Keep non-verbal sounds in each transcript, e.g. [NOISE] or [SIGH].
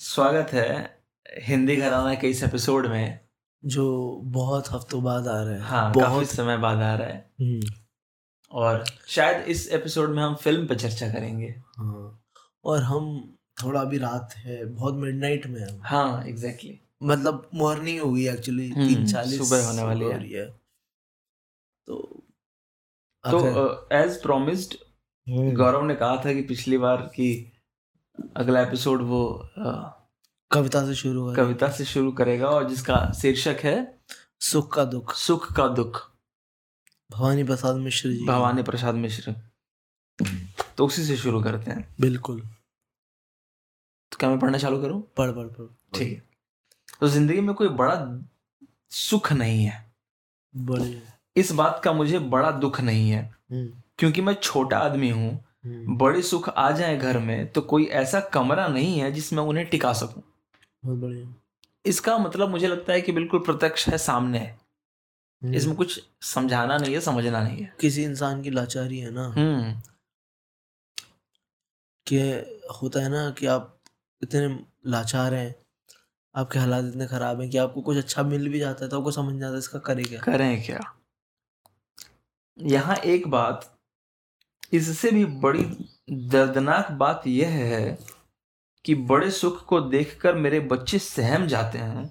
स्वागत है हिंदी घराना के इस एपिसोड में। जो बहुत हफ्तों बाद आ रहा है। हाँ काफ़ी बहुत। समय बाद आ रहा है। हम्म, और शायद इस एपिसोड में हम फ़िल्म पर चर्चा करेंगे। हाँ। और हम थोड़ा अभी रात है बहुत मिडनाइट में है हम। हाँ एग्जैक्टली exactly. मतलब मॉर्निंग हो गई एक्चुअली तीन चालीस सुबह होने वाली हो। है। है। तो तो एज प्रोमिस्ड हम्म, गौरव ने कहा था कि पिछली बार की अगला एपिसोड वो अ, कविता से शुरू हो कविता से शुरू करेगा और जिसका शीर्षक है सुख का दुख। सुख का दुख। भवानी प्रसाद मिश्र जी। भवानी प्रसाद मिश्र। तो उसी से शुरू करते हैं। बिल्कुल। तो क्या मैं पढ़ना चालू करूँ? पढ़ पढ़ पढ़। ठीक है। तो ज़िंदगी में कोई बड़ा सुख नहीं है। बड़े इस बात का मुझे बड़ा दुख नहीं है। हम्म, क्योंकि मैं छोटा आदमी हूँ। बड़े सुख आ जाए घर में तो कोई ऐसा कमरा नहीं है जिसमें उन्हें टिका सकूँ। बहुत बढ़िया। इसका मतलब मुझे लगता है कि बिल्कुल प्रत्यक्ष है सामने है। हम्म, इसमें कुछ समझाना नहीं है समझना नहीं है। किसी इंसान की लाचारी है ना? हम्म। कि होता है ना कि आप इतने लाचार हैं आपके हालात इतने खराब हैं कि आपको कुछ अच्छा मिल भी जाता है तो आपको समझ नहीं आता इसका करे क्या? करें क्या? यहाँ एक बात इससे भी बड़ी दर्दनाक बात यह है कि बड़े सुख को देखकर मेरे बच्चे सहम जाते हैं।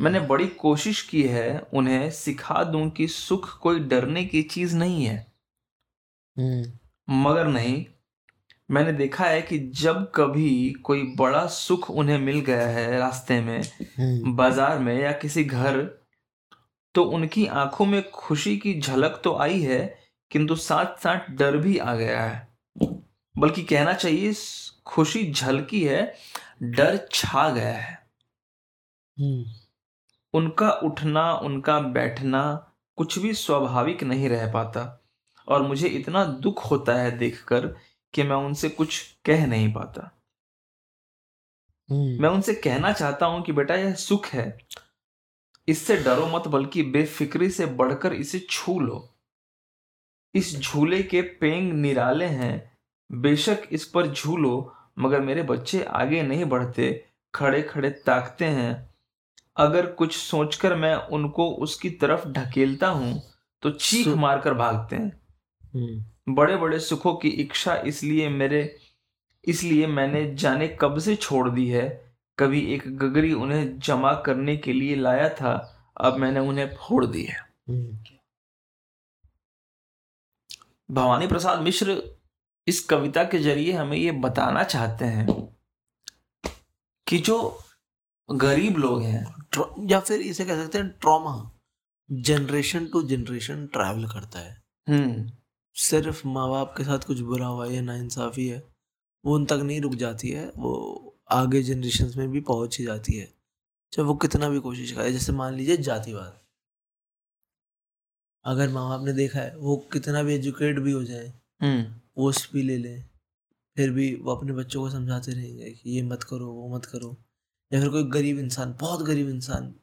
मैंने बड़ी कोशिश की है उन्हें सिखा दूँ कि सुख कोई डरने की चीज़ नहीं है। हम्म, मगर नहीं मैंने देखा है कि जब कभी कोई बड़ा सुख उन्हें मिल गया है रास्ते में हम्म, बाज़ार में या किसी घर तो उनकी आँखों में खुशी की झलक तो आई है किंतु साथ साथ डर भी आ गया है। बल्कि कहना चाहिए खुशी झलकी है डर छा गया है। हम्म, उनका उठना उनका बैठना कुछ भी स्वाभाविक नहीं रह पाता और मुझे इतना दुख होता है देखकर कि मैं उनसे कुछ कह नहीं पाता। हम्म, मैं उनसे कहना चाहता हूँ कि बेटा यह सुख है। इससे डरो मत बल्कि बेफिक्री से बढ़कर इसे छू लो। इस झूले के पेंग निराले हैं। बेशक इस पर झूलो मगर मेरे बच्चे आगे नहीं बढ़ते खड़े खड़े ताकते हैं। अगर कुछ सोचकर मैं उनको उसकी तरफ़ ढकेलता हूँ तो चीख मारकर भागते हैं। हम्म, बड़े बड़े सुखों की इच्छा इसलिए मेरे इसलिए मैंने जाने कब से छोड़ दी है। कभी एक गगरी उन्हें जमा करने के लिए लाया था अब मैंने उन्हें फोड़ दी है। हम्म, भवानी प्रसाद मिश्र इस कविता के ज़रिए हमें ये बताना चाहते हैं कि जो गरीब लोग हैं या फिर इसे कह सकते हैं trauma generation to generation travel करता है। हम्म। सिर्फ़ माँ बाप के साथ कुछ बुरा हुआ है या नाइंसाफ़ी है वो उन तक नहीं रुक जाती है वो आगे जनरेशन में भी पहुँच ही जाती है चाहे वो कितना भी कोशिश करे। जैसे मान लीजिए जातिवाद। अगर माँ बाप ने देखा है वो कितना भी एजुकेट भी हो जाए हम्म। पोस्ट भी ले लें फिर भी वो अपने बच्चों को समझाते रहेंगे कि ये मत करो वो मत करो। या फिर कोई गरीब इंसान बहुत गरीब इंसान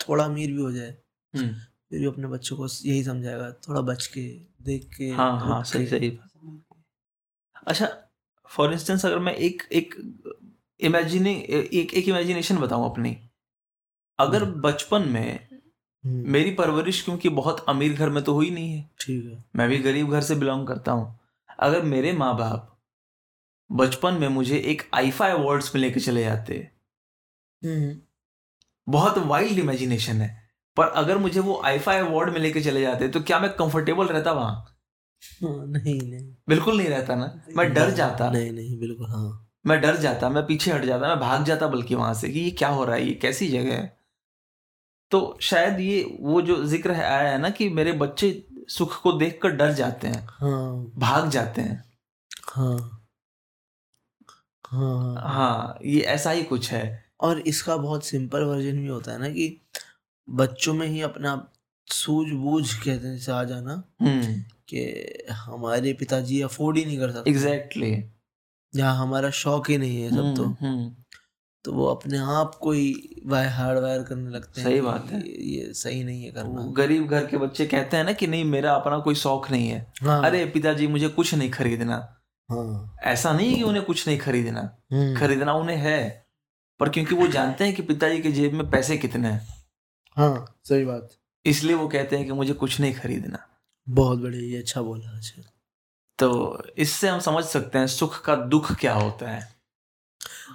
थोड़ा अमीर भी हो जाए हम्म। फिर भी अपने बच्चों को यही समझाएगा थोड़ा बच के देख के हाँ हाँ सही सही अच्छा फॉर इंस्टेंस अगर मैं एक एक इमेजिनिंग एक एक इमेजिनेशन बताऊँ अपनी। अगर हम्म। बचपन में हम्म, मेरी परवरिश क्योंकि बहुत अमीर घर में तो हुई नहीं है। ठीक है। मैं भी गरीब घर से बिलोंग करता हूँ। अगर मेरे माँ बाप बचपन में मुझे एक आईफा अवार्ड्स में लेके चले जाते हम्म, बहुत वाइल्ड इमेजिनेशन है। पर अगर मुझे वो आईफा अवार्ड में लेके चले जाते तो क्या मैं कंफर्टेबल रहता वहाँ? हाँ, नहीं नहीं। बिल्कुल नहीं रहता ना। मैं डर जाता। नहीं नहीं बिल्कुल हाँ। मैं डर जाता मैं पीछे हट जाता मैं भाग जाता बल्कि वहाँ से कि ये क्या हो रहा है ये कैसी जगह है? तो शायद ये वो जो ज़िक्र है आया है ना कि मेरे बच्चे सुख को देखकर डर जाते हैं। हाँ। भाग जाते हैं। हाँ। हाँ हाँ ये ऐसा ही कुछ है। और इसका बहुत सिंपल वर्जन भी होता है ना कि बच्चों में ही अपना सूझबूझ कहते हैं आ जाना हम्म। कि हमारे पिताजी अफोर्ड ही नहीं कर सकते। एग्जैक्टली या हमारा शौक ही नहीं है सब तो। तो वो अपने आप को ही वाय हार्ड वायर करने लगते हैं सही बात है। ये, ये सही नहीं है करना। गरीब घर के बच्चे कहते हैं ना कि नहीं मेरा अपना कोई शौक नहीं है। हाँ। अरे पिताजी मुझे कुछ नहीं खरीदना। हाँ। ऐसा नहीं है कि उन्हें कुछ नहीं खरीदना। हम्म, खरीदना उन्हें है पर क्योंकि वो जानते हैं कि पिताजी के जेब में पैसे कितने हैं। हाँ सही बात। इसलिए वो कहते हैं कि मुझे कुछ नहीं खरीदना। बहुत बढ़िया ये अच्छा बोला अच्छा तो इससे हम समझ सकते हैं सुख का दुख क्या होता है।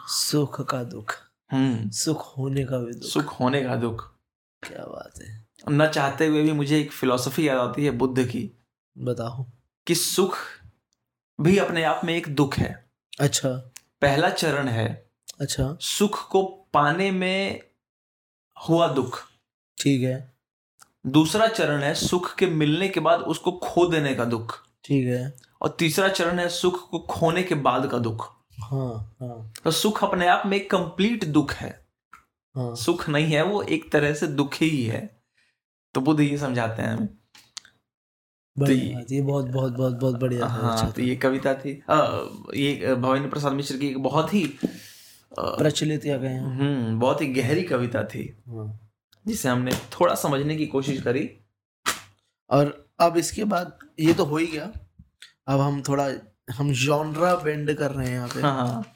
सुख का दुख। हम्म। सुख होने का भी दुख। सुख होने का दुख। क्या बात है। न चाहते हुए भी मुझे एक फिलॉसफी याद आती है बुद्ध की बताओ। कि सुख भी अपने आप में एक दुख है। अच्छा। पहला चरण है अच्छा। सुख को पाने में हुआ दुख। ठीक है। दूसरा चरण है सुख के मिलने के बाद उसको खो देने का दुख। ठीक है। और तीसरा चरण है सुख को खोने के बाद का दुख। हाँ हाँ। तो सुख अपने आप में कंप्लीट दुख है। हाँ। सुख नहीं है वो एक तरह से दुख ही है। तो बुद्ध ये समझाते हैं। हमें बढ़िया ये- ये बहुत बहुत बहुत बहुत बढ़िया था हाँ अच्छा तो ये कविता थी। अ, ये भवेंद्र प्रसाद मिश्र की एक बहुत ही प्रचलित या गए हम्म बहुत ही गहरी कविता थी। हाँ। जिसे हमने थोड़ा समझने की कोशिश करी। और अब इसके बाद ये तो हो ही गया। अब हम थोड़ा हम जॉनरा बेंड कर रहे हैं यहाँ पे। हाँ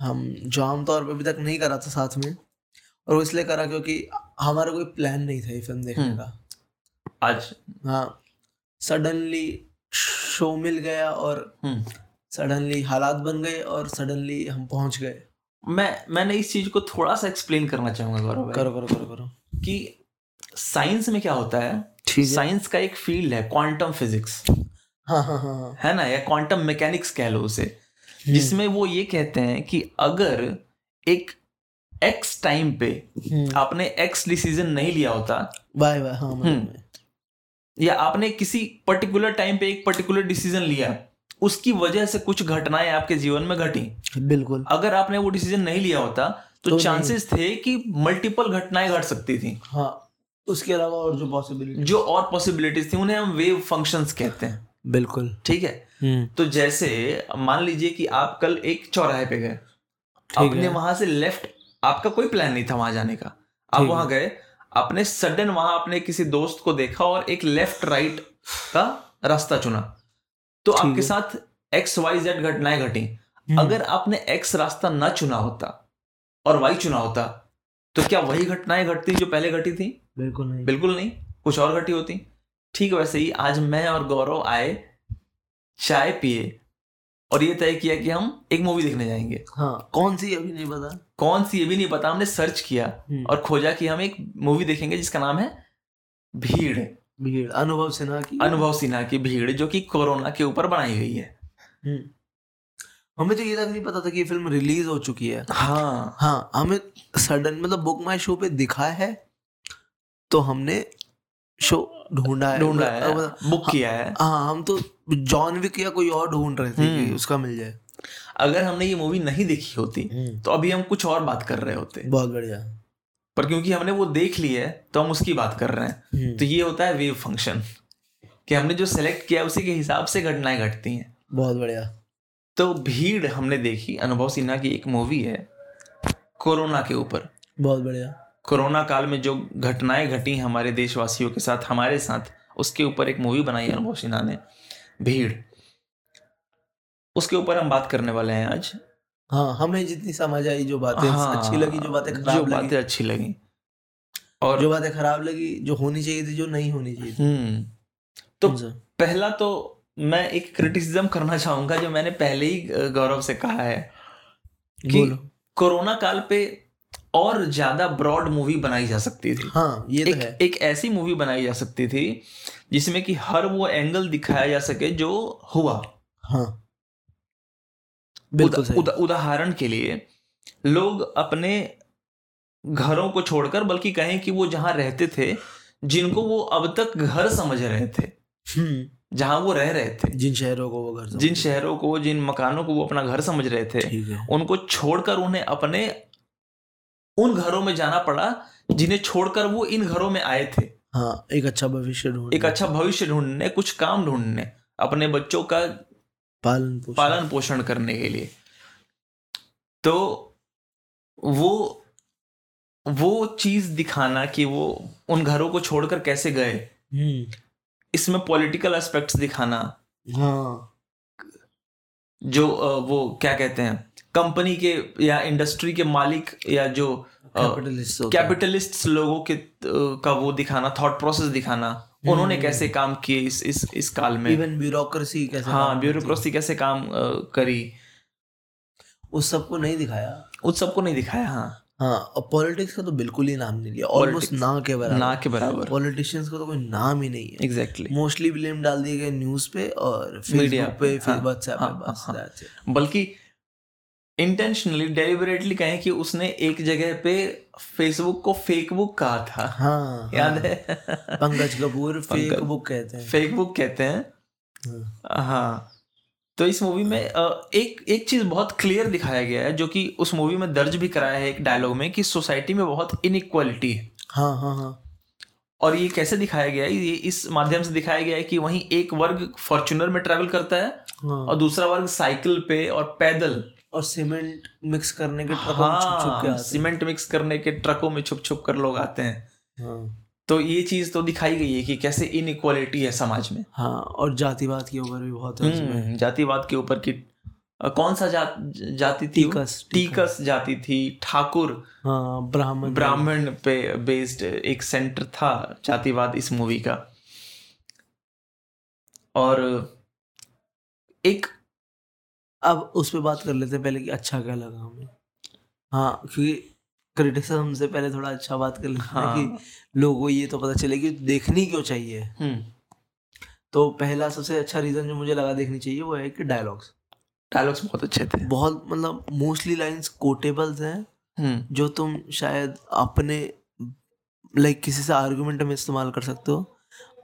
हम जो आमतौर पे अभी तक नहीं करा था साथ में। और वो इसलिए करा क्योंकि हमारा कोई प्लान नहीं था ये फ़िल्म देखने हम्म। का। आज? हाँ। सडनली शो मिल गया और हम्म। सडनली हालात बन गए और सडनली हम पहुँच गए। मैं मैंने इस चीज़ को थोड़ा सा एक्सप्लेन करना चाहूँगा गौरव करो करो करो करो। कि साइंस में क्या होता है? साइंस का एक फ़ील्ड है क्वांटम फिजिक्स हाँ हाँ हाँ हाँ। ना या क्वांटम मैकेनिक्स कह लो उसे। हम्म, जिसमें वो ये कहते हैं कि अगर एक एक्स टाइम पे हम्म, आपने एक्स डिसीज़न नहीं लिया होता बाय बाय हाँ मतलब हम्म। या आपने किसी पर्टिकुलर टाइम पे एक पर्टिकुलर डिसीज़न लिया उसकी वजह से कुछ घटनाएँ आपके जीवन में घटी। बिल्कुल। अगर आपने वो डिसीज़न नहीं लिया होता तो तो चांसेस थे कि मल्टीपल घटनाएँ घट सकती थी। हाँ। उसके अलावा और जो पॉसिबिलिटी जो और पॉसिबिलिटीज थी उन्हें हम वेव फ़ंक्शंस कहते हैं। बिल्कुल। ठीक है? हम्म। तो जैसे मान लीजिए कि आप कल एक चौराहे पे गए। आपने वहाँ से लेफ़्ट आपका कोई प्लान नहीं था वहाँ जाने का। आप वहाँ गए आपने सडन वहाँ अपने किसी दोस्त को देखा और एक लेफ़्ट राइट का रास्ता चुना। तो आपके साथ एक्स वाई जेड घटनाएँ घटी। हम्म, अगर आपने एक्स रास्ता न चुना होता और वाई चुना होता तो क्या वही घटनाएँ घटती जो पहले घटी थी? बिल्कुल नहीं। बिल्कुल नहीं। कुछ और घटी होती? ठीक वैसे ही आज मैं और गौरव आए चाय पिए और ये तय किया कि हम एक मूवी देखने जाएँगे। हाँ। कौन सी अभी नहीं पता? कौन सी ये भी नहीं पता? हमने सर्च किया हम्म, और खोजा कि हम एक मूवी देखेंगे जिसका नाम है भीड़। भीड़ अनुभव सिन्हा की। अनुभव सिन्हा की भीड़ जो कि कोरोना के ऊपर बनाई गई है। हम्म। हमें तो ये तक नहीं पता था कि ये फ़िल्म रिलीज़ हो चुकी है। हाँ। हाँ हमें सडन मतलब बुक माई शो पे दिखा है तो हमने शो ढूंढा है ढूंढा है बुक किया है। हाँ हम तो जॉन विक या कोई और ढूंढ रहे थे कि हम्म। उसका मिल जाए। अगर हमने ये मूवी नहीं देखी होती तो अभी हम कुछ और बात कर रहे होते। बहुत बढ़िया। पर क्योंकि हमने वो देख ली है तो हम उसकी बात कर रहे हैं। हम्म, तो ये होता है वेव फ़ंक्शन कि हमने जो सेलेक्ट किया उसी के हिसाब से घटनाएँ घटती हैं। बहुत बढ़िया। तो भीड़ हमने देखी अनुभव सिन्हा की एक मूवी है कोरोना के ऊपर। बहुत बढ़िया। कोरोना काल में जो घटनाएँ घटी हमारे देशवासियों के साथ हमारे साथ उसके ऊपर एक मूवी बनाई है अनुभव सिन्हा ने भीड़। उसके ऊपर हम बात करने वाले हैं आज। हाँ हमें जितनी समझ आई जो बातें हाँ, अच्छी लगी जो बातें खराब जो बातें अच्छी लगी। और जो बातें खराब लगी जो होनी चाहिए थी जो नहीं होनी चाहिए थी। हम्म तो पहला तो मैं एक क्रिटिसिज्म करना चाहूँगा जो मैंने पहले ही गौरव से कहा है कि कोरोना काल पे और ज़्यादा ब्रॉड मूवी बनाई जा सकती थी। हाँ ये तो एक है। एक ऐसी मूवी बनाई जा सकती थी जिसमें कि हर वो एंगल दिखाया जा सके जो हुआ। हाँ। बिल्कुल उदा, सही। उदा, उदाहरण के लिए लोग अपने घरों को छोड़कर बल्कि कहें कि वो जहाँ रहते थे जिनको वो अब तक घर समझ रहे थे। हम्म। जहाँ वो रह रहे थे। जिन शहरों को वो घर जिन शहरों को जिन मकानों को वो अपना घर समझ रहे थे उनको छोड़कर उन्हें अपने उन घरों में जाना पड़ा जिन्हें छोड़कर वो इन घरों में आए थे। हाँ एक अच्छा भविष्य ढूंढ एक अच्छा भविष्य ढूँढने कुछ काम ढूँढने अपने बच्चों का पालन पोषण। पालन पोषण करने के लिए। तो वो वो चीज़ दिखाना कि वो उन घरों को छोड़कर कैसे गए। हम्म। इसमें पॉलिटिकल एस्पेक्ट्स दिखाना। हाँ। जो वो क्या कहते हैं? कंपनी के या इंडस्ट्री के मालिक या जो कैपिटलिस्ट है। कैपिटलिस्ट लोगों के अ, का वो दिखाना थॉट प्रोसेस दिखाना उन्होंने कैसे काम किए इस इस इस काल में? इवन ब्यूरोक्रेसी कैसे हाँ है। ब्यूरोक्रेसी कैसे काम अ, करी? उस सबको नहीं दिखाया? उस सबको नहीं दिखाया हाँ। हाँ और पॉलिटिक्स का तो बिल्कुल ही नाम नहीं लिया। ऑलमोस्ट ना के बराबर। ना के बराबर। पॉलिटिशियंस का तो कोई नाम ही नहीं है। एग्जैक्टली मोस्टली ब्लेम डाल दिए गए न्यूज़ पे और फेसबुक पे फिर हाँ, व्हाट्सएप पे हाँ, बस हाँ, बल्कि इंटेंशनली डेलिबरेटली कहें कि उसने एक जगह पे फेसबुक को फेक बुक कहा था। हाँ याद हाँ, है? पंकज कपूर फेक पंकज- बुक कहते हैं। फेक बुक कहते हैं। हाँ। हाँ। तो इस मूवी में एक एक चीज़ बहुत क्लियर दिखाया गया है जो कि उस मूवी में दर्ज भी कराया है एक डायलॉग में कि सोसाइटी में बहुत इनइक्वालिटी है। हाँ हाँ हाँ। और ये कैसे दिखाया गया है? ये इस माध्यम से दिखाया गया है कि वहीं एक वर्ग फॉर्चुनर में ट्रैवल करता है हाँ। और दूसरा वर्ग साइकिल पे और पैदल और सीमेंट मिक्स करने के ट्रकों हाँ, में छुप छुप के आते सीमेंट मिक्स करने के ट्रकों में छुप छुप कर लोग आते हैं। हाँ। तो ये चीज़ तो दिखाई गई है कि कैसे इनइक्वालिटी है समाज में। हाँ और जातिवाद के ऊपर भी बहुत है हम्म, जातिवाद के ऊपर की कौन सा जात जाति थी? टीकस टीकस। जाति थी ठाकुर। हाँ ब्राह्मण। ब्राह्मण पे बेस्ड एक सेंटर था जातिवाद इस मूवी का। और एक अब उस पर बात कर लेते हैं पहले कि अच्छा क्या लगा हमें। हाँ क्योंकि क्रिटिसिज्म से पहले थोड़ा अच्छा बात कर लेते हाँ। कि लोगों को ये तो पता चले कि देखनी क्यों चाहिए। हम्म, तो पहला सबसे अच्छा रीजन जो मुझे लगा देखनी चाहिए वो है कि डायलॉग्स डायलॉग्स बहुत अच्छे थे। बहुत मतलब मोस्टली लाइंस कोटेबल्स हैं हम्म, जो तुम शायद अपने लाइक किसी से आर्गुमेंट में इस्तेमाल कर सकते हो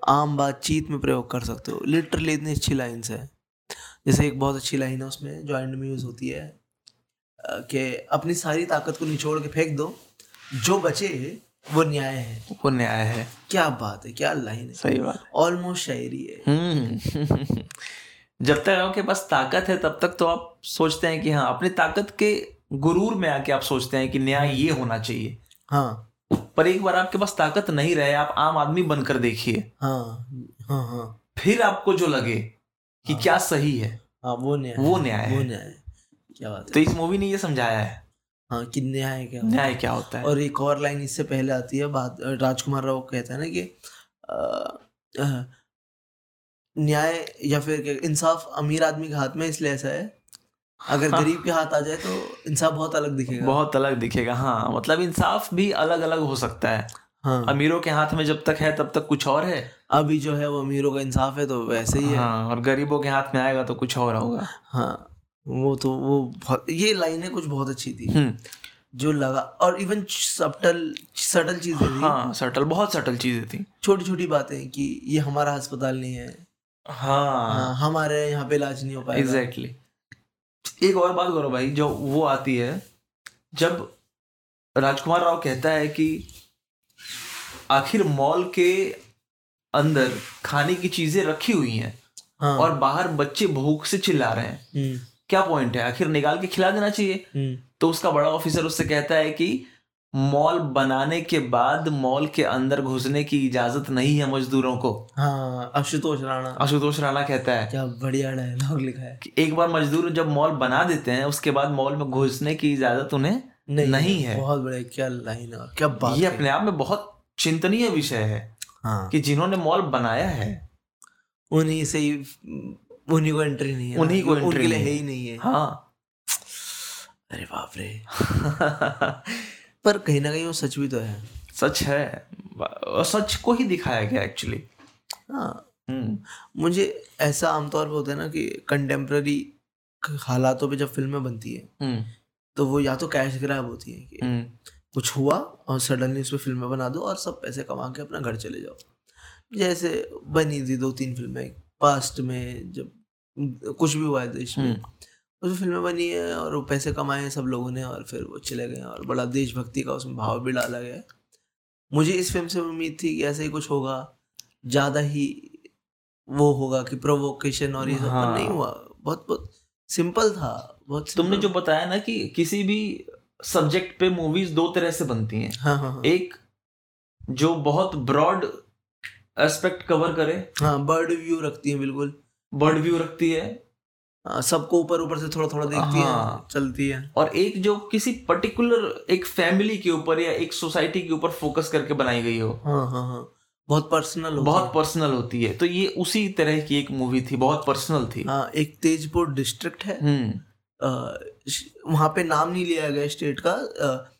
आम बातचीत में प्रयोग कर सकते हो। लिटरली इतनी अच्छी लाइंस है। जैसे एक बहुत अच्छी लाइन है उसमें जो एंड में यूज़ होती है कि अपनी सारी ताकत को निचोड़ के फेंक दो जो बचे वो न्याय है। वो न्याय है। क्या बात है क्या लाइन है। सही बात ऑलमोस्ट शायरी है। हम्म। [LAUGHS] जब तक आपके पास ताकत है तब तक तो आप सोचते हैं कि हाँ अपनी ताकत के गुरूर में आके आप सोचते हैं कि न्याय ये होना चाहिए। हाँ। पर एक बार आपके पास ताकत नहीं रहे आप आम आदमी बनकर देखिए। हाँ हाँ हाँ। फिर आपको जो लगे कि हाँ। क्या सही है? हाँ वो न्याय वो है, न्याय वो न्याय क्या बात तो है इस मूवी ने ये समझाया है। हाँ कि न्याय क्या न्याय क्या होता है? और एक और लाइन इससे पहले आती है बात राजकुमार राव कहता है ना कि न्याय या फिर इंसाफ अमीर आदमी के हाथ में इसलिए ऐसा है। अगर हाँ। गरीब के हाथ आ जाए तो इंसाफ बहुत अलग दिखेगा। बहुत अलग दिखेगा हाँ। मतलब इंसाफ भी अलग अलग हो सकता है। हाँ। अमीरों के हाथ में जब तक है तब तक कुछ और है? अभी जो है वो अमीरों का इंसाफ है तो वैसे ही है। हाँ और गरीबों के हाथ में आएगा तो कुछ और होगा। हाँ वो तो वो बहुत ये लाइनें कुछ बहुत अच्छी थी। हम्म। जो लगा और इवन सटल सटल चीज़ें थी। हाँ सटल बहुत सटल चीज़ें थी। छोटी छोटी बातें कि ये हमारा अस्पताल नहीं है। हाँ। हाँ, हमारे यहाँ पे इलाज नहीं हो पाएगा। एग्जैक्टली एक और बात करो भाई जो वो आती है जब राजकुमार राव कहता है कि आखिर मॉल के अंदर खाने की चीज़ें रखी हुई हैं हाँ। और बाहर बच्चे भूख से चिल्ला रहे हैं। हम्म, क्या पॉइंट है? आखिर निकाल के खिला देना चाहिए। हम्म, तो उसका बड़ा ऑफिसर उससे कहता है कि मॉल बनाने के बाद मॉल के अंदर घुसने की इजाज़त नहीं है मजदूरों को। हाँ आशुतोष राणा। आशुतोष राणा कहता है क्या बढ़िया डायलॉग लिखा है। कि एक बार मजदूर जब मॉल बना देते हैं उसके बाद मॉल में घुसने की इजाज़त उन्हें नहीं नहीं है। बहुत बढ़िया क्या लाइन है क्या बात ये अपने आप में बहुत चिंतनीय विषय है। हाँ। कि जिन्होंने मॉल बनाया है उन्हीं से ही उन्हीं को एंट्री नहीं है उन्हीं को लिए है है। नहीं है। हाँ। अरे बाप रे। पर कहीं ना कहीं वो सच भी तो है। सच है। और सच को ही दिखाया गया एक्चुअली हाँ। हम्म। मुझे ऐसा आमतौर पर होता है ना कि कंटेम्प्ररी हालातों पे जब फ़िल्में बनती है हम्म। तो वो या तो कैश ग्रैब होती है कि हम्म। कुछ हुआ और सडनली उस पर फ़िल्में बना दो और सब पैसे कमा के अपना घर चले जाओ जैसे बनी थी दो तीन फ़िल्में पास्ट में जब कुछ भी हुआ है देश में हम्म। उसमें फ़िल्में बनी है और वो पैसे कमाए हैं सब लोगों ने और फिर वो चले गए और बड़ा देशभक्ति का उसमें भाव भी डाला गया। मुझे इस फ़िल्म से उम्मीद थी कि ऐसा ही कुछ होगा ज़्यादा ही वो होगा कि प्रोवोकेशन और ये सब हाँ। नहीं हुआ बहुत बहुत सिंपल था बहुत तुमने जो बताया ना कि किसी भी सब्जेक्ट पे मूवीज़ दो तरह से बनती हैं। हाँ हाँ हाँ। एक जो बहुत ब्रॉड एस्पेक्ट कवर करे। हाँ बर्ड व्यू रखती है बिल्कुल। बर्ड व्यू रखती है। सबको ऊपर ऊपर से थोड़ा थोड़ा देखती हाँ। है। चलती है। और एक जो किसी पर्टिकुलर एक फैमिली के ऊपर या एक सोसाइटी के ऊपर फोकस करके बनाई गई हो। हाँ हाँ हाँ। बहुत पर्सनल बहुत पर्सनल होती है। तो ये उसी तरह की एक मूवी थी बहुत पर्सनल थी। हाँ एक तेजपुर डिस्ट्रिक्ट है। हम्म। वहाँ पे नाम नहीं लिया गया स्टेट का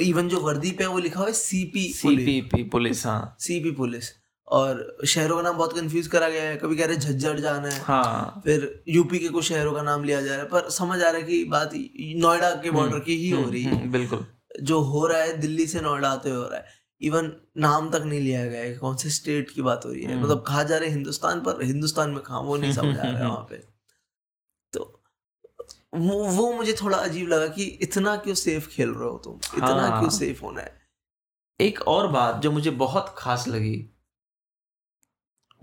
इवन जो वर्दी पे है वो लिखा हुआ है सीपी सीपीपी पुलिस। हाँ। CP police. और शहरों का नाम बहुत कंफ्यूज करा गया है कभी कह रहे हैं झज्जर जाना है हाँ। फिर यूपी के कुछ शहरों का नाम लिया जा रहा है पर समझ आ रहा है कि बात नोएडा के बॉर्डर की ही हो रही है। हम्म, बिल्कुल। जो हो रहा है दिल्ली से नोएडा आते हो रहा है। इवन नाम तक नहीं लिया गया है कौन से स्टेट की बात हो रही है। हम्म। मतलब कहा जा रहा है हिंदुस्तान पर हिंदुस्तान में कहा वो नहीं समझ आ रहा है [LAUGHS] वहाँ पे। तो वो वो मुझे थोड़ा अजीब लगा कि इतना क्यों सेफ़ खेल रहे हो तुम? इतना हाँ। क्यों सेफ़ होना है? एक और बात जो मुझे बहुत खास लगी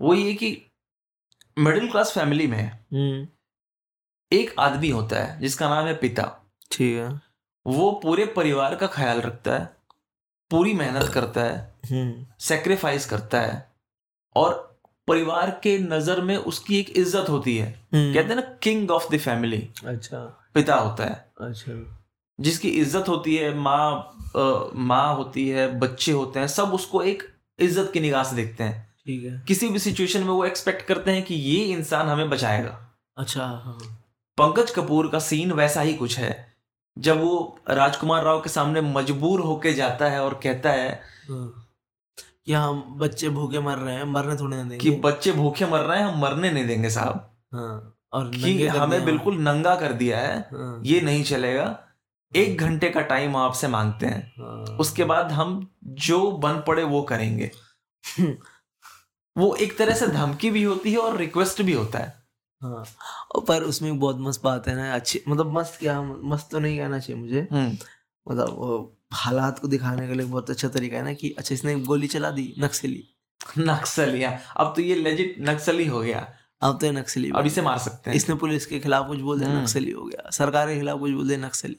वो ये कि मिडिल क्लास फैमिली में हम्म। एक आदमी होता है जिसका नाम है पिता। ठीक है। वो पूरे परिवार का ख्याल रखता है पूरी मेहनत करता है हम्म। सेक्रीफाइस करता है और परिवार के नज़र में उसकी एक इज़्ज़त होती है। हम्म। कहते हैं ना किंग ऑफ़ द फैमिली अच्छा। पिता होता है। अच्छा। जिसकी इज़्ज़त होती है माँ माँ होती है बच्चे होते हैं सब उसको एक इज़्ज़त की निगाह से देखते हैं। ठीक है। किसी भी सिचुएशन में वो एक्सपेक्ट करते हैं कि ये इंसान हमें बचाएगा। अच्छा हाँ। पंकज कपूर का सीन वैसा ही कुछ है। जब वो राजकुमार राव के सामने मजबूर होके जाता है और कहता है हाँ। कि हम बच्चे भूखे मर रहे हैं मरने थोड़े ना कि बच्चे भूखे मर रहे हैं हम मरने नहीं देंगे साहब। हाँ और कि हमें बिल्कुल नंगा कर दिया है हाँ, ये नहीं चलेगा। एक घंटे का टाइम आपसे मांगते हैं। हाँ। उसके बाद हम जो बन पड़े वो करेंगे। वो एक तरह से धमकी भी होती है और रिक्वेस्ट भी होता है। हाँ पर उसमें बहुत मस्त बात है ना अच्छी मतलब मस्त क्या मस्त तो नहीं कहना चाहिए मुझे। हम्म, मतलब हालात को दिखाने के लिए बहुत अच्छा तरीका है ना कि अच्छा इसने गोली चला दी नक्सली। नक्सली अब तो ये लेजिट नक्सली हो गया। अब तो ये नक्सली अब इसे मार सकते हैं। इसने पुलिस के खिलाफ कुछ बोल दिया हम्म। नक्सली हो गया। सरकार के खिलाफ कुछ बोल दिया नक्सली।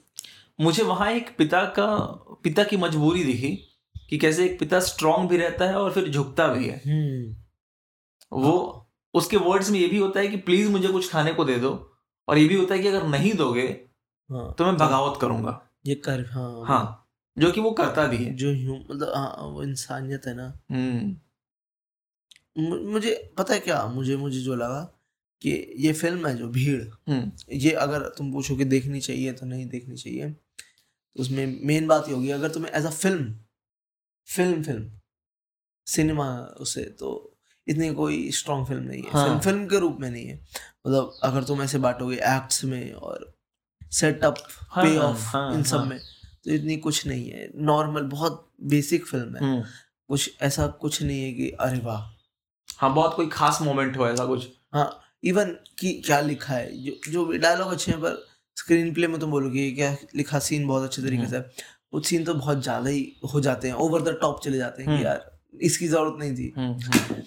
मुझे वहाँ एक पिता का पिता की मजबूरी दिखी कि कैसे एक पिता स्ट्रांग भी रहता है और फिर झुकता भी है। वो उसके वर्ड्स में ये भी होता है कि प्लीज़ मुझे कुछ खाने को दे दो। और ये भी होता है कि अगर नहीं दोगे हाँ। तो मैं बगावत करूँगा। ये कर हाँ। हाँ। जो कि वो करता भी है। जो मतलब हाँ वो इंसानियत है ना। हम्म। मुझे पता है क्या? मुझे मुझे जो लगा कि ये फ़िल्म है जो भीड़ हम्म। ये अगर तुम पूछो कि देखनी चाहिए तो नहीं देखनी चाहिए तो उसमें मेन बात ये होगी अगर तुम्हें as a film film film cinema उसे तो इतनी कोई स्ट्रॉन्ग फ़िल्म नहीं है। हाँ। फ़िल्म फ़िल्म के रूप में नहीं है। मतलब अगर तुम ऐसे बांटोगे एक्ट्स में और सेटअप हाँ, पे ऑफ़ हाँ, इन सब हाँ। में तो इतनी कुछ नहीं है। नॉर्मल बहुत बेसिक फ़िल्म है। हम्म। कुछ ऐसा कुछ नहीं है कि अरे वाह। हाँ बहुत कोई खास मोमेंट हो ऐसा कुछ। हाँ इवन कि क्या लिखा है जो जो डायलॉग अच्छे हैं पर स्क्रीन प्ले में तुम बोलोगे क्या लिखा सीन बहुत अच्छे तरीके से है। वो सीन तो बहुत ज़्यादा ही हो जाते हैं ओवर द टॉप चले जाते हैं कि हम्म। यार इसकी ज़रूरत नहीं थी। हम्म, हम्म,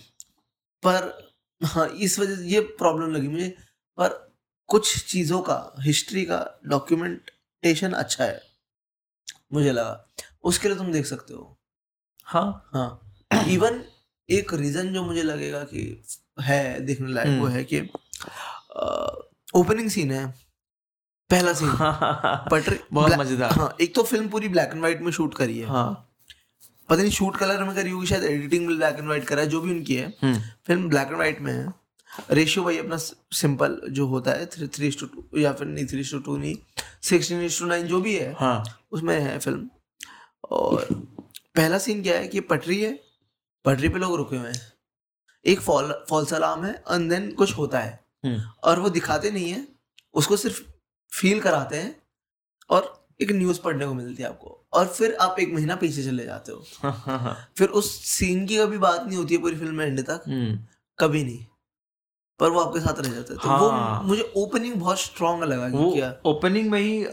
पर हाँ इस वजह से ये प्रॉब्लम लगी मुझे। पर कुछ चीज़ों का हिस्ट्री का डॉक्यूमेंटेशन अच्छा है। मुझे लगा। उसके लिए तुम देख सकते हो। हाँ हाँ। इवन एक रीजन जो मुझे लगेगा कि है देखने लायक वो हम्म। है कि ओपनिंग सीन है। पहला सीन पटरी [LAUGHS] बहुत मज़ेदार। हाँ एक तो फ़िल्म पूरी ब्लैक एंड व्हाइट में शूट करी है। हाँ। पता नहीं शूट कलर में करी होगी शायद एडिटिंग में ब्लैक एंड व्हाइट करा है जो भी उनकी है। फ़िल्म ब्लैक एंड व्हाइट में है। रेशियो भाई अपना सिंपल जो होता है थ्री थ्री टू टू या फिर नहीं थ्री टू टू नहीं सिक्सटीन टू नाइन जो भी है हाँ। उसमें है फ़िल्म और पहला सीन क्या है कि पटरी है पटरी पे लोग रुके हुए हैं। एक फॉल फॉल्स अलार्म है एंड देन कुछ होता है। हम्म, और वो दिखाते नहीं है उसको सिर्फ़ फील कराते हैं और एक न्यूज़ पढ़ने को मिलती है आपको। और फिर आप एक महीना पीछे चले जाते हो। हाँ, हाँ, हाँ, फिर उस सीन की कभी बात नहीं होती है पूरी फ़िल्म में एंड तक। हम्म, कभी नहीं। पर वो आपके साथ रह जाता है। तो हाँ। वो मुझे ओपनिंग बहुत स्ट्रांग लगा वो क्या ओपनिंग में ही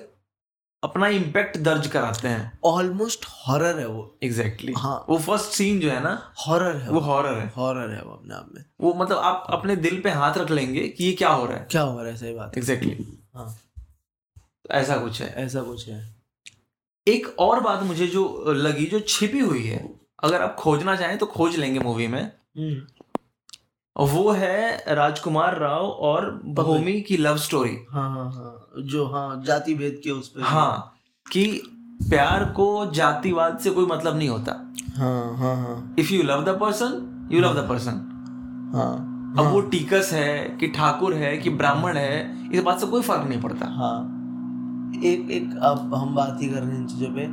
अपना इम्पैक्ट दर्ज कराते हैं। ऑलमोस्ट हॉरर है वो। Exactly exactly. हाँ। वो फ़र्स्ट सीन जो है ना हॉरर है वो हॉरर है। हॉरर है वो अपने आप में। वो मतलब आप अपने दिल पे हाथ रख लेंगे कि ये क्या हो रहा है। क्या हो रहा है? सही बात एग्जैक्टली हाँ। ऐसा कुछ है। ऐसा कुछ है। एक और बात मुझे जो लगी जो छिपी हुई है अगर आप खोजना चाहें तो खोज लेंगे मूवी में। हम्म वो है राजकुमार राव और भूमि की लव स्टोरी हाँ हाँ हाँ जो हाँ जाति भेद के उस पे। हाँ कि प्यार को जातिवाद से कोई मतलब नहीं होता। हाँ हाँ हाँ। If you love the person you love the person हाँ अब वो टीकस है कि ठाकुर है कि ब्राह्मण है इस बात से कोई फ़र्क नहीं पड़ता। हाँ। एक एक अब हम बात ही कर रहे हैं इन चीज़ों पे।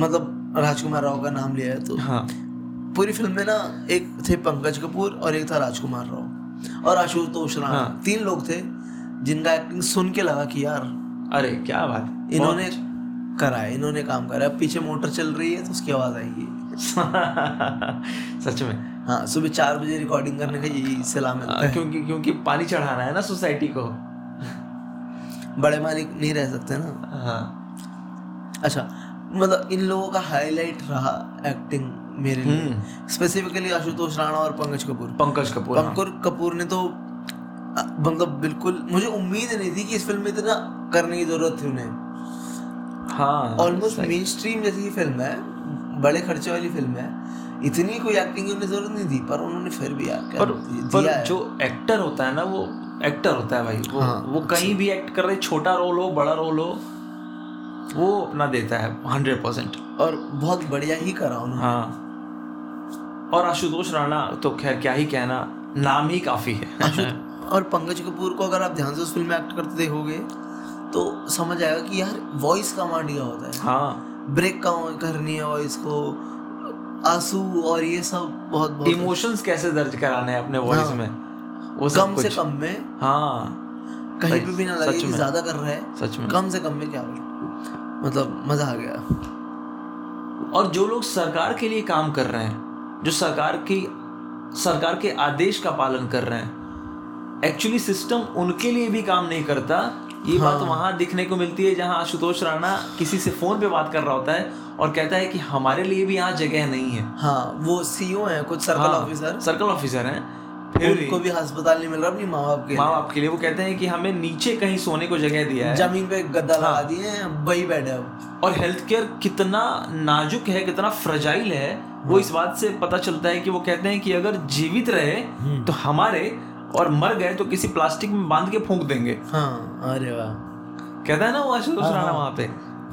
मतलब राजकुमार राव का नाम लिया है तो। हाँ। पूरी फ़िल्म में ना एक थे पंकज कपूर और एक था राजकुमार राव। और आशुतोष राणा। हाँ। तीन लोग थे जिनका एक्टिंग सुन के लगा कि यार अरे क्या बात। इन्होंने करा है इन्होंने काम करा है पीछे मोटर चल रही है तो उसकी आवाज़ आएगी। [LAUGHS] सच में। हाँ सुबह चार बजे रिकॉर्डिंग करने का यही सलाह मिलता है क्योंकि क्योंकि पानी चढ़ाना है ना सोसाइटी को। बड़े मालिक नहीं रह सकते ना। हाँ। अच्छा मतलब इन लोगों का हाईलाइट रहा एक्टिंग मेरे लिए। हम्म, स्पेसिफिकली आशुतोष राणा और पंकज कपूर। पंकज कपूर हाँ। पंकज कपूर ने तो मतलब बिल्कुल मुझे उम्मीद नहीं थी कि इस फ़िल्म में इतना करने की ज़रूरत थी उन्हें। हाँ ऑलमोस्ट मेन स्ट्रीम जैसी फ़िल्म है बड़े खर्चे वाली फ़िल्म है। इतनी कोई एक्टिंग की उन्हें ज़रूरत नहीं थी पर उन्होंने फिर भी यार पर पर। जो एक्टर होता है ना वो एक्टर होता है भाई। वो हाँ, वो कहीं भी एक्ट कर रहे छोटा रोल हो बड़ा रोल हो वो अपना देता है हंड्रेड परसेंट और बहुत बढ़िया ही करा उन्होंने। हाँ। और आशुतोष राणा तो खैर क्या ही कहना नाम ही काफ़ी है। [LAUGHS] और पंकज कपूर को अगर आप ध्यान से उस फ़िल्म में एक्ट करते देखोगे तो समझ आएगा कि यार वॉइस कमांड क्या होता है। हाँ। ब्रेक का करनी है वॉइस को। आँसू और ये सब बहुत बहुत इमोशंस कैसे दर्ज कराने हैं अपने वॉइस हाँ। में? वो कम से कम में। हाँ। कहीं पे भी ना लगे कि ज़्यादा कर रहा है। सच में। कम से कम में क्या मतलब मज़ा आ गया। और जो लोग सरकार के लिए काम कर रहे हैं जो सरकार की सरकार के आदेश का पालन कर रहे हैं। एक्चुअली सिस्टम उनके लिए भी काम नहीं करता। ये हाँ। बात वहाँ दिखने को मिलती है जहाँ आशुतोष राणा किसी से फ़ोन पे बात कर रहा होता है और कहता है कि हमारे लिए भी यहाँ जगह नहीं है। हाँ वो सीईओ है कुछ सर्कल हाँ, ऑफिसर सर्कल ऑफिसर हैं। फिर उनको भी अस्पताल नहीं मिल रहा अपनी माँ बाप के माँ बाप के लिए वो कहते हैं कि हमें नीचे कहीं सोने को जगह दिया है। ज़मीन पे गद्दा हाँ। लगा दिए हैं वही बैठे अब। और हेल्थ केयर कितना नाजुक है कितना फ्रजाइल है। वो इस बात से पता चलता है कि वो कहते हैं कि अगर जीवित रहे तो हमारे और मर गए तो किसी प्लास्टिक में बाँध के फूंक देंगे। हाँ अरे वाह। कहता है ना वो आशुतोष हाँ, राणा हाँ। वहाँ पे।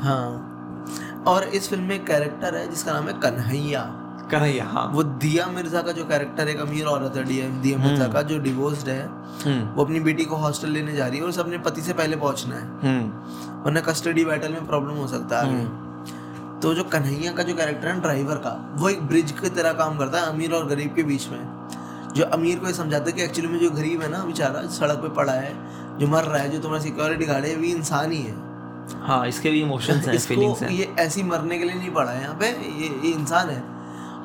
हाँ। और इस फ़िल्म में कैरेक्टर है जिसका नाम है कन्हैया। कन्हैया हाँ। वो दिया मिर्ज़ा का जो कैरेक्टर है एक अमीर औरत है दिया दिया मिर्ज़ा का जो डिवोर्स्ड है। हम्म। वो अपनी बेटी को हॉस्टल लेने जा रही है और उसे अपने पति से पहले पहुँचना है। हम्म। वरना कस्टडी बैटल में प्रॉब्लम हो सकता है तो जो कन्हैया का जो कैरेक्टर है ड्राइवर का वो एक ब्रिज की तरह काम करता है अमीर और गरीब के बीच में। जो अमीर को ये समझाता है कि एक्चुअली में जो गरीब है ना बेचारा सड़क पे पड़ा है जो मर रहा है जो तुम्हारा सिक्योरिटी गार्ड है वो इंसान ही है। हाँ इसके भी इमोशंस हैं [LAUGHS] फीलिंग्स हैं। ये ऐसी मरने के लिए नहीं पड़ा है यहाँ पे ये ये इंसान है।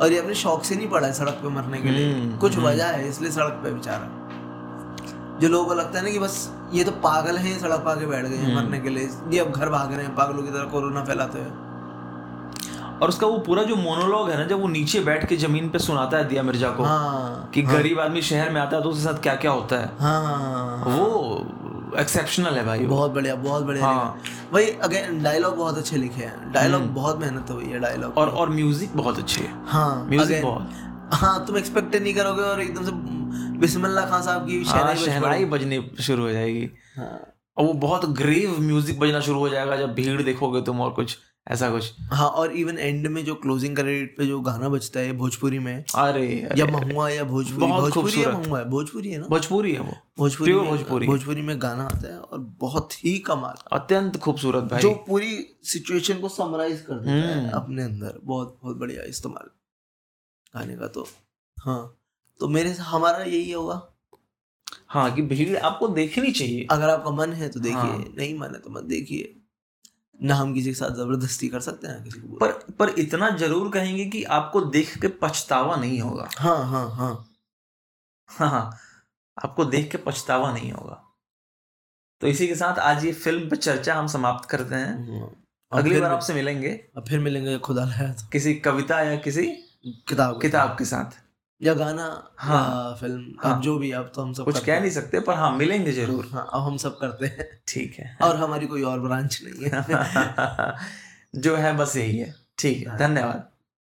और ये अपने शौक से नहीं पड़ा है सड़क पे मरने के लिए। हम्म, कुछ वजह है इसलिए सड़क पे बेचारा। जो लोगों को लगता है ना कि बस ये तो पागल है सड़क पे आके बैठ गए हैं हम्म। मरने के लिए। ये अब घर भाग रहे हैं पागलों की तरह कोरोना फैलाते हुए। और उसका वो पूरा जो मोनोलॉग है ना जब वो नीचे बैठ के ज़मीन पे सुनाता है दिया मिर्ज़ा को हाँ कि हाँ, गरीब आदमी शहर में आता है तो उसके साथ क्या क्या होता है। हाँ हाँ, हाँ वो एक्सेप्शनल है भाई बहुत बढ़िया बहुत बढ़िया हाँ। वही अगेन डायलॉग बहुत अच्छे लिखे हैं। डायलॉग बहुत मेहनत हुई है डायलॉग और और म्यूज़िक बहुत अच्छी है। हाँ म्यूज़िक बहुत। हाँ तुम एक्सपेक्ट नहीं करोगे और एकदम से बिस्मिल्लाह खान साहब की हाँ, शहनाई बज शहनाई बजनी शुरू हो जाएगी। हाँ। और वो बहुत ग्रेव म्यूज़िक बजना शुरू हो जाएगा जब भीड़ देखोगे तुम और कुछ। ऐसा कुछ। हाँ और इवन एंड में जो क्लोजिंग क्रेडिट पे जो गाना बजता है भोजपुरी में अरे या महुआ या भोजपुरी भोजपुरी या महुआ है भोजपुरी है ना? भोजपुरी है वो। भोजपुरी भोजपुरी। भोजपुरी में गाना आता है और बहुत ही कमाल। अत्यंत खूबसूरत भाई। जो पूरी सिचुएशन को समराइज कर देता है हम्म। अपने अंदर। बहुत बहुत बढ़िया इस्तेमाल। गाने का तो हाँ। तो मेरे हमारा यही होगा। हाँ कि भीड़ आपको देखनी चाहिए। अगर आपका मन है तो देखिए। हाँ। नहीं मन है तो मत देखिए। ना हम किसी के साथ ज़बरदस्ती कर सकते हैं किसी को पर पर इतना ज़रूर कहेंगे कि आपको देख के पछतावा नहीं होगा। हाँ हाँ हाँ। हाँ हाँ। आपको देख के पछतावा नहीं होगा। तो इसी के साथ आज ये फ़िल्म पे चर्चा हम समाप्त करते हैं। हाँ। अगली बार आपसे मिलेंगे। अब फिर मिलेंगे खुदा किसी कविता या किसी किताब किताब के साथ। या गाना हाँ। या फ़िल्म हाँ। अब जो भी अब तो हम सब कुछ कह नहीं सकते पर हाँ मिलेंगे ज़रूर। हाँ अब हम सब करते हैं। ठीक है। और हमारी कोई और ब्रांच नहीं है। [LAUGHS] जो है बस यही है। ठीक है। धन्यवाद।